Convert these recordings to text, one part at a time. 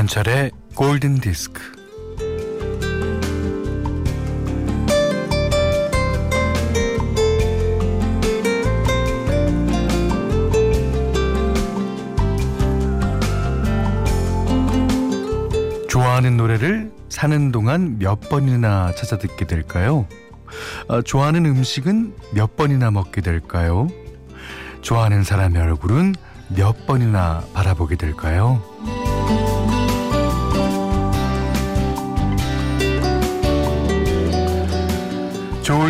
김현철의 골든 디스크. 좋아하는 노래를 사는 동안 몇 번이나 찾아 듣게 될까요? 아, 좋아하는 음식은 몇 번이나 먹게 될까요? 좋아하는 사람의 얼굴은 몇 번이나 바라보게 될까요?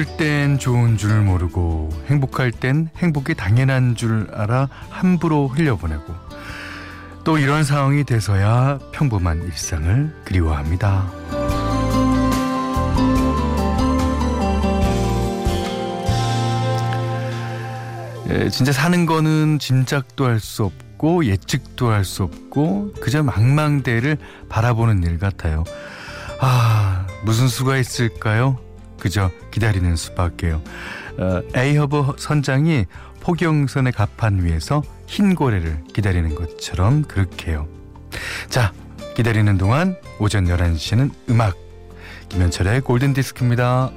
좋을 땐 좋은 줄 모르고 행복할 땐 행복이 당연한 줄 알아 함부로 흘려보내고 또 이런 상황이 돼서야 평범한 일상을 그리워합니다. 예, 진짜 사는 거는 짐작도 할 수 없고 예측도 할 수 없고 그저 망망대해를 바라보는 일 같아요. 아 무슨 수가 있을까요? 그저 기다리는 수밖에요. 어, 에이허브 선장이 포경선의 갑판 위에서 흰 고래를 기다리는 것처럼 그렇게요. 자 기다리는 동안 오전 11시는 음악 김현철의 골든디스크입니다.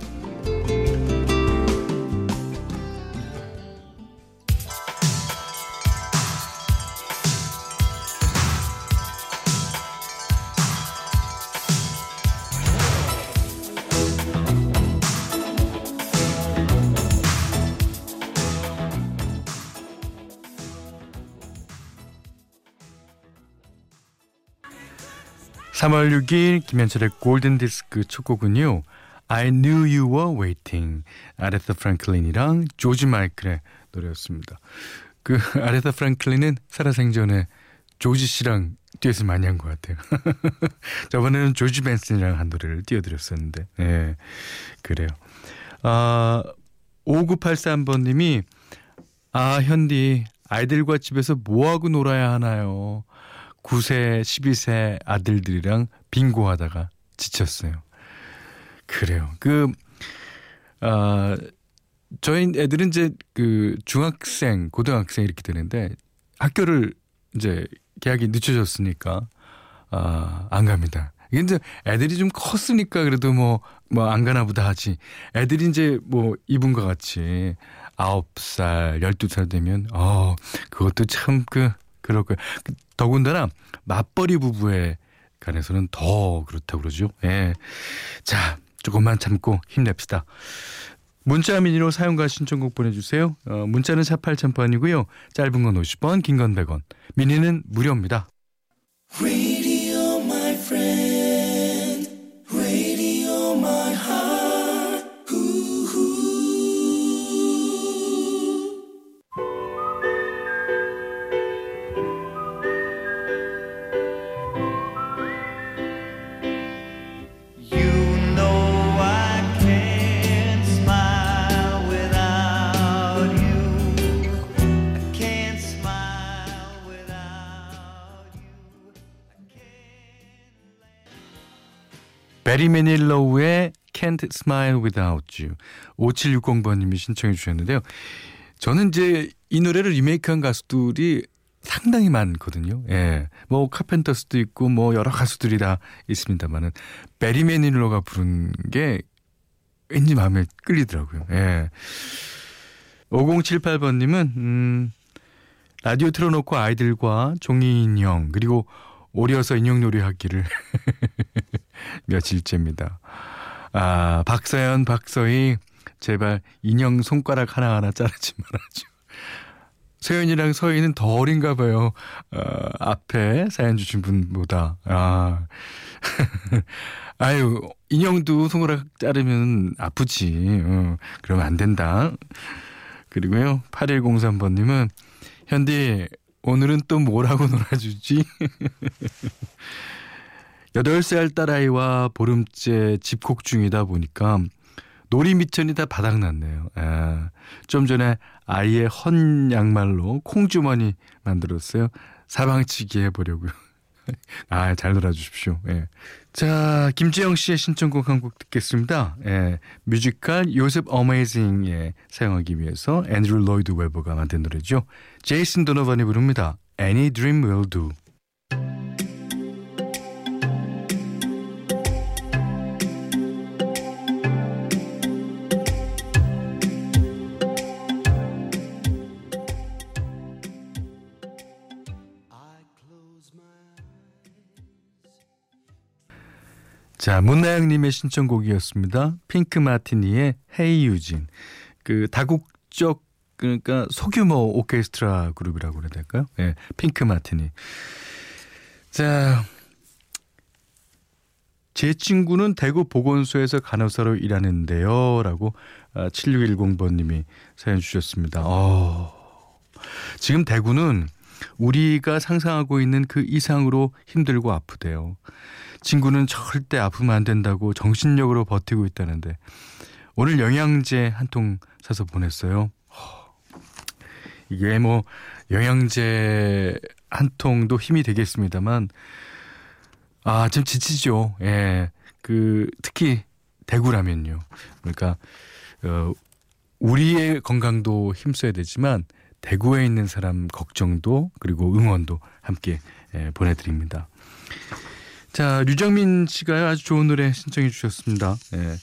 3월 6일 김현철의 골든 디스크 첫 곡은요. I knew you were waiting. 아레타 프랭클린이랑 조지 마이클의 노래였습니다. 그 아레타 프랭클린은 살아생전에 조지 씨랑 듀엣을 많이 한 것 같아요. 저번에는 조지 벤슨이랑 한 노래를 띄워드렸었는데, 예, 네, 그래요. 아, 5983번님이, 아, 현디, 아이들과 집에서 뭐하고 놀아야 하나요? 9세, 12세 아들들이랑 빙고 하다가 지쳤어요. 그래요. 그, 아, 저희 애들은 이제 그 중학생, 고등학생 이렇게 되는데 학교를 이제 계약이 늦춰졌으니까, 아, 안 갑니다. 이제 애들이 좀 컸으니까 그래도 뭐, 뭐 안 가나 보다 하지. 애들이 이제 뭐 이분과 같이 아홉 살, 열두 살 되면, 어, 그것도 참 그, 그럴 거예요. 더군다나 맞벌이 부부에 관해서는 더 그렇다고 그러죠. 예. 자, 조금만 참고 힘냅시다. 문자 미니로 사용과 신청곡 보내주세요. 어, 문자는 4 8 0 0 0번이고요 짧은 건 50원, 긴 건 100원. 미니는 무료입니다. 베리 매닐로우의 Can't Smile Without You 5760번님이 신청해 주셨는데요. 저는 이제 이 노래를 리메이크한 가수들이 상당히 많거든요. 예. 뭐 카펜터스도 있고 뭐 여러 가수들이 다 있습니다만은 베리 매닐로가 부른 게 왠지 마음에 끌리더라고요. 예. 5078번 님은 음 라디오 틀어 놓고 아이들과 종이 인형 그리고 오려서 인형 놀이 하기를 며칠째입니다. 아, 박서연, 박서희, 제발 인형 손가락 하나하나 자르지 말아줘. 서연이랑 서희는 더 어린가 봐요. 어, 앞에 사연 주신 분보다. 아. 아유, 인형도 손가락 자르면 아프지. 어, 그러면 안 된다. 그리고요, 8103번님은, 현디, 오늘은 또 뭐 하고 놀아주지? 8살 딸아이와 보름째 집콕 중이다 보니까 놀이 밑천이 다 바닥났네요. 아, 좀 전에 아이의 헌 양말로 콩주머니 만들었어요. 사방치기 해보려고요. 아, 잘 놀아주십시오. 예. 자, 김지영 씨의 신청곡 한 곡 듣겠습니다. 예. 뮤지컬 요셉 Amazing에 사용하기 위해서 앤드루 로이드 웨버가 만든 노래죠. 제이슨 도너반이 부릅니다. Any Dream Will Do. 자, 문나영님의 신청곡이었습니다. 핑크 마티니의 헤이 유진. 그 다국적 그러니까 소규모 오케스트라 그룹이라고 그래야 될까요? 예, 네, 핑크 마티니. 자, 제 친구는 대구 보건소에서 간호사로 일하는데요. 라고 7610번님이 아, 사연 주셨습니다. 어, 지금 대구는 우리가 상상하고 있는 그 이상으로 힘들고 아프대요. 친구는 절대 아프면 안 된다고 정신력으로 버티고 있다는데 오늘 영양제 한 통 사서 보냈어요. 이게 뭐 영양제 한 통도 힘이 되겠습니다만 아, 좀 지치죠. 예. 그 특히 대구라면요. 그러니까 어 우리의 건강도 힘써야 되지만 대구에 있는 사람 걱정도 그리고 응원도 함께 예, 보내드립니다. 자, 류정민 씨가 아주 좋은 노래 신청해 주셨습니다. 예.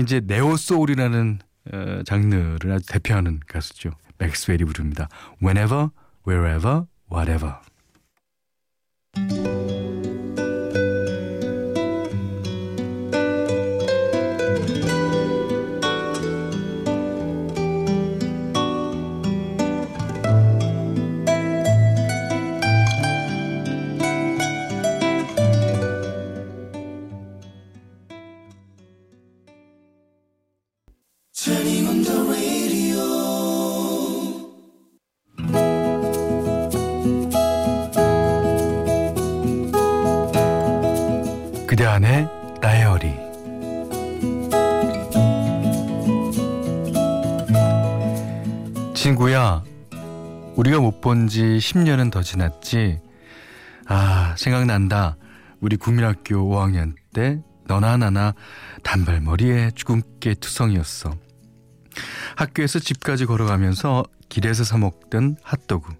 이제 네오 소울이라는 어, 장르를 아주 대표하는 가수죠. 맥스웰이 부릅니다. Whenever, wherever, whatever. 친구야 우리가 못 본 지 10년은 더 지났지 아 생각난다 우리 국민학교 5학년 때 너나 나나 단발머리에 주근깨 투성이었어 학교에서 집까지 걸어가면서 길에서 사 먹던 핫도그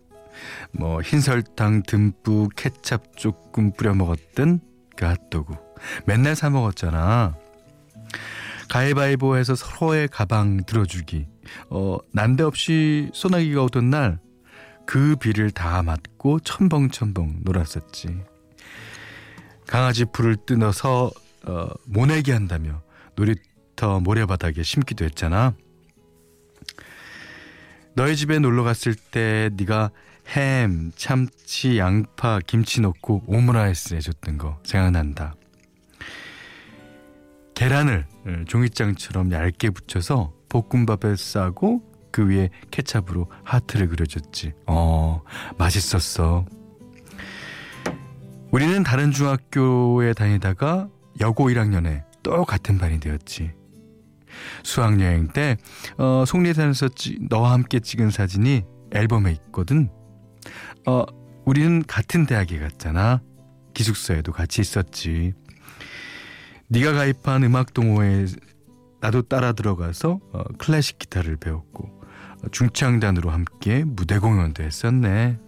뭐 흰설탕 듬뿍 케찹 조금 뿌려 먹었던 그 핫도그 맨날 사 먹었잖아. 가위바위보해서 서로의 가방 들어주기. 어, 난데없이 소나기가 오던 날 그 비를 다 맞고 첨벙첨벙 놀았었지. 강아지 풀을 뜯어서 어, 모내기 한다며 놀이터 모래바닥에 심기도 했잖아. 너희 집에 놀러 갔을 때 네가 햄, 참치, 양파, 김치 넣고 오므라이스 해줬던 거 생각난다. 계란을 예, 종이장처럼 얇게 붙여서 볶음밥에 싸고 그 위에 케찹으로 하트를 그려줬지. 어, 맛있었어. 우리는 다른 중학교에 다니다가 여고 1학년에 또 같은 반이 되었지. 수학여행 때 어, 속리산에서 너와 함께 찍은 사진이 앨범에 있거든. 어, 우리는 같은 대학에 갔잖아. 기숙사에도 같이 있었지. 네가 가입한 음악 동호회에 나도 따라 들어가서 어, 클래식 기타를 배웠고 어, 중창단으로 함께 무대 공연도 했었네.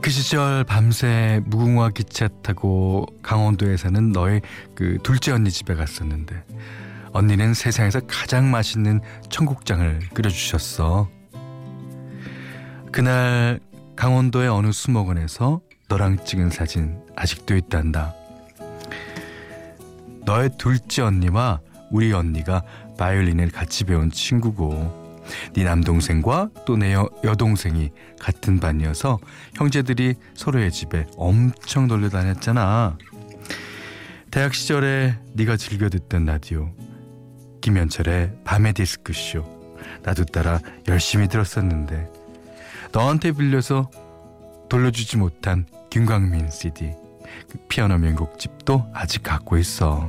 그 시절 밤새 무궁화 기차 타고 강원도에 사는 너의 그 둘째 언니 집에 갔었는데 언니는 세상에서 가장 맛있는 청국장을 끓여주셨어. 그날 강원도의 어느 수목원에서 너랑 찍은 사진 아직도 있단다. 너의 둘째 언니와 우리 언니가 바이올린을 같이 배운 친구고. 네 남동생과 또 내 여동생이 같은 반이어서 형제들이 서로의 집에 엄청 놀려 다녔잖아. 대학 시절에 네가 즐겨 듣던 라디오 김현철의 밤의 디스크쇼. 나도 따라 열심히 들었었는데 너한테 빌려서 돌려주지 못한 김광민 CD 그 피아노 명곡집도 아직 갖고 있어.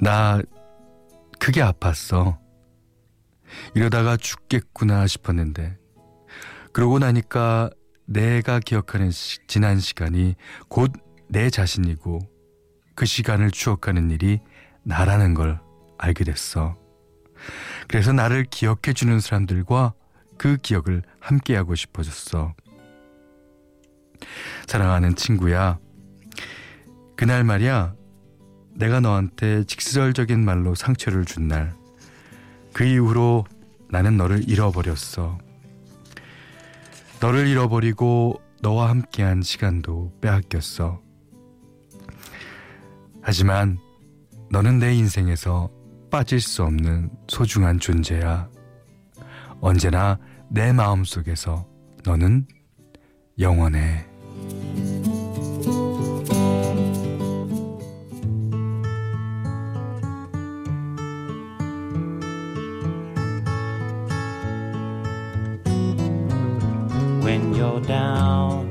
나 크게 아팠어. 이러다가 죽겠구나 싶었는데 그러고 나니까 내가 기억하는 시, 지난 시간이 곧 내 자신이고 그 시간을 추억하는 일이 나라는 걸 알게 됐어. 그래서 나를 기억해 주는 사람들과 그 기억을 함께하고 싶어졌어. 사랑하는 친구야. 그날 말이야. 내가 너한테 직설적인 말로 상처를 준 날. 그 이후로 나는 너를 잃어버렸어. 너를 잃어버리고 너와 함께한 시간도 빼앗겼어. 하지만 너는 내 인생에서 빠질 수 없는 소중한 존재야. 언제나 내 마음 속에서 너는 영원해. Down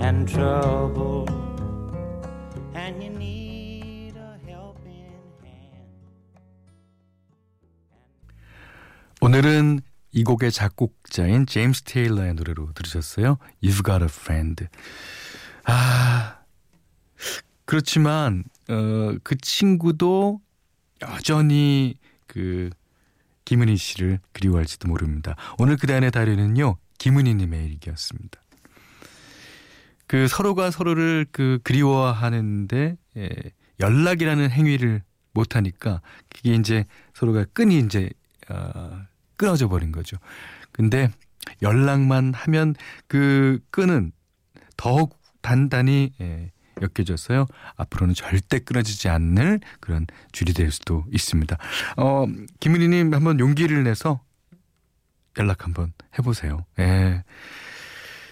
and trouble and you need 오늘은 이 곡의 작곡자인 제임스 테일러의 노래로 들으셨어요. You've Got a Friend. 아, 그렇지만 어, 그 친구도 여전히 그 김은희 씨를 그리워할지도 모릅니다. 오늘 그단의 다리는요 김은희님의 일기였습니다. 그 서로가 서로를 그 그리워하는데 예, 연락이라는 행위를 못 하니까 그게 이제 서로가 끈이 이제 어, 끊어져 버린 거죠. 근데 연락만 하면 그 끈은 더욱 단단히 예, 엮여졌어요. 앞으로는 절대 끊어지지 않는 그런 줄이 될 수도 있습니다. 어, 김은희님 한번 용기를 내서 연락 한번 해보세요. 예.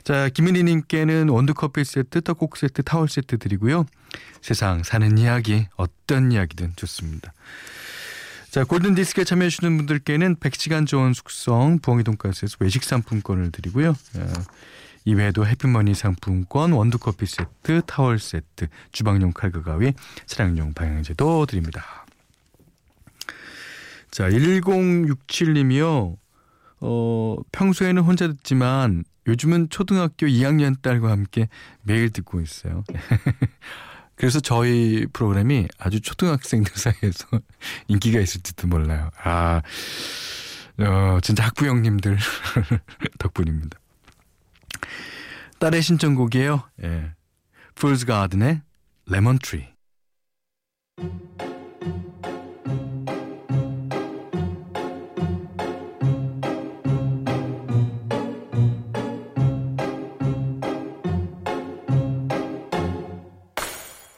자, 김은희님께는 원두커피 세트, 떡국 세트, 타월 세트 드리고요. 세상 사는 이야기, 어떤 이야기든 좋습니다. 자, 골든 디스크에 참여해 주시는 분들께는 100시간 좋은 숙성, 부엉이 돈가스에서 외식 상품권을 드리고요. 어, 이외에도 해피머니 상품권, 원두커피 세트, 타월 세트, 주방용 칼과 가위, 차량용 방향제도 드립니다. 자, 1067님이요. 어, 평소에는 혼자 듣지만 요즘은 초등학교 2학년 딸과 함께 매일 듣고 있어요. 그래서 저희 프로그램이 아주 초등학생들 사이에서 인기가 있을지도 몰라요. 아, 어, 진짜 학부 형님들 덕분입니다. 딸의 신청곡이에요. 예. Fool's Garden의 Lemon Tree.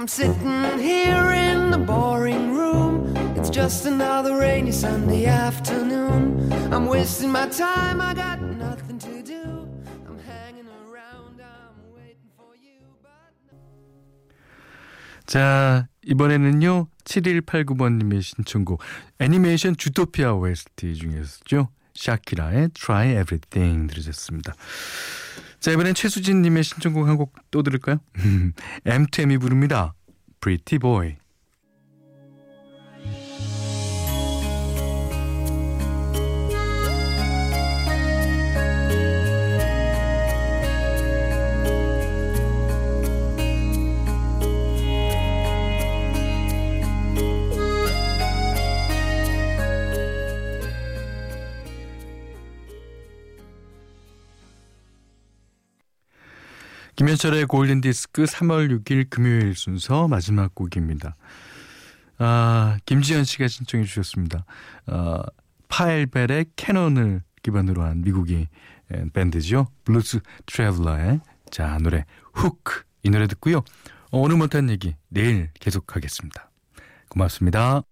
I'm sitting here in the boring room. It's just another rainy Sunday afternoon. I'm wasting my time, I got nothing to do. I'm hanging around, I'm waiting for you. But... 자, 이번에는요, 7189번님의 신청곡, 애니메이션 주토피아 OST 중에서죠. 샤키라의 Try Everything 들으셨습니다. 자, 이번엔 최수진님의 신청곡 한 곡 또 들을까요? M2M이 부릅니다. Pretty Boy. 김현철의 골든디스크 3월 6일 금요일 순서 마지막 곡입니다. 아, 김지현 씨가 신청해 주셨습니다. 아, 파헬벨의 캐논을 기반으로 한 미국의 밴드죠. Blues Traveler의 자 노래 Hook 이 노래 듣고요. 어, 오늘 못한 얘기 내일 계속하겠습니다. 고맙습니다.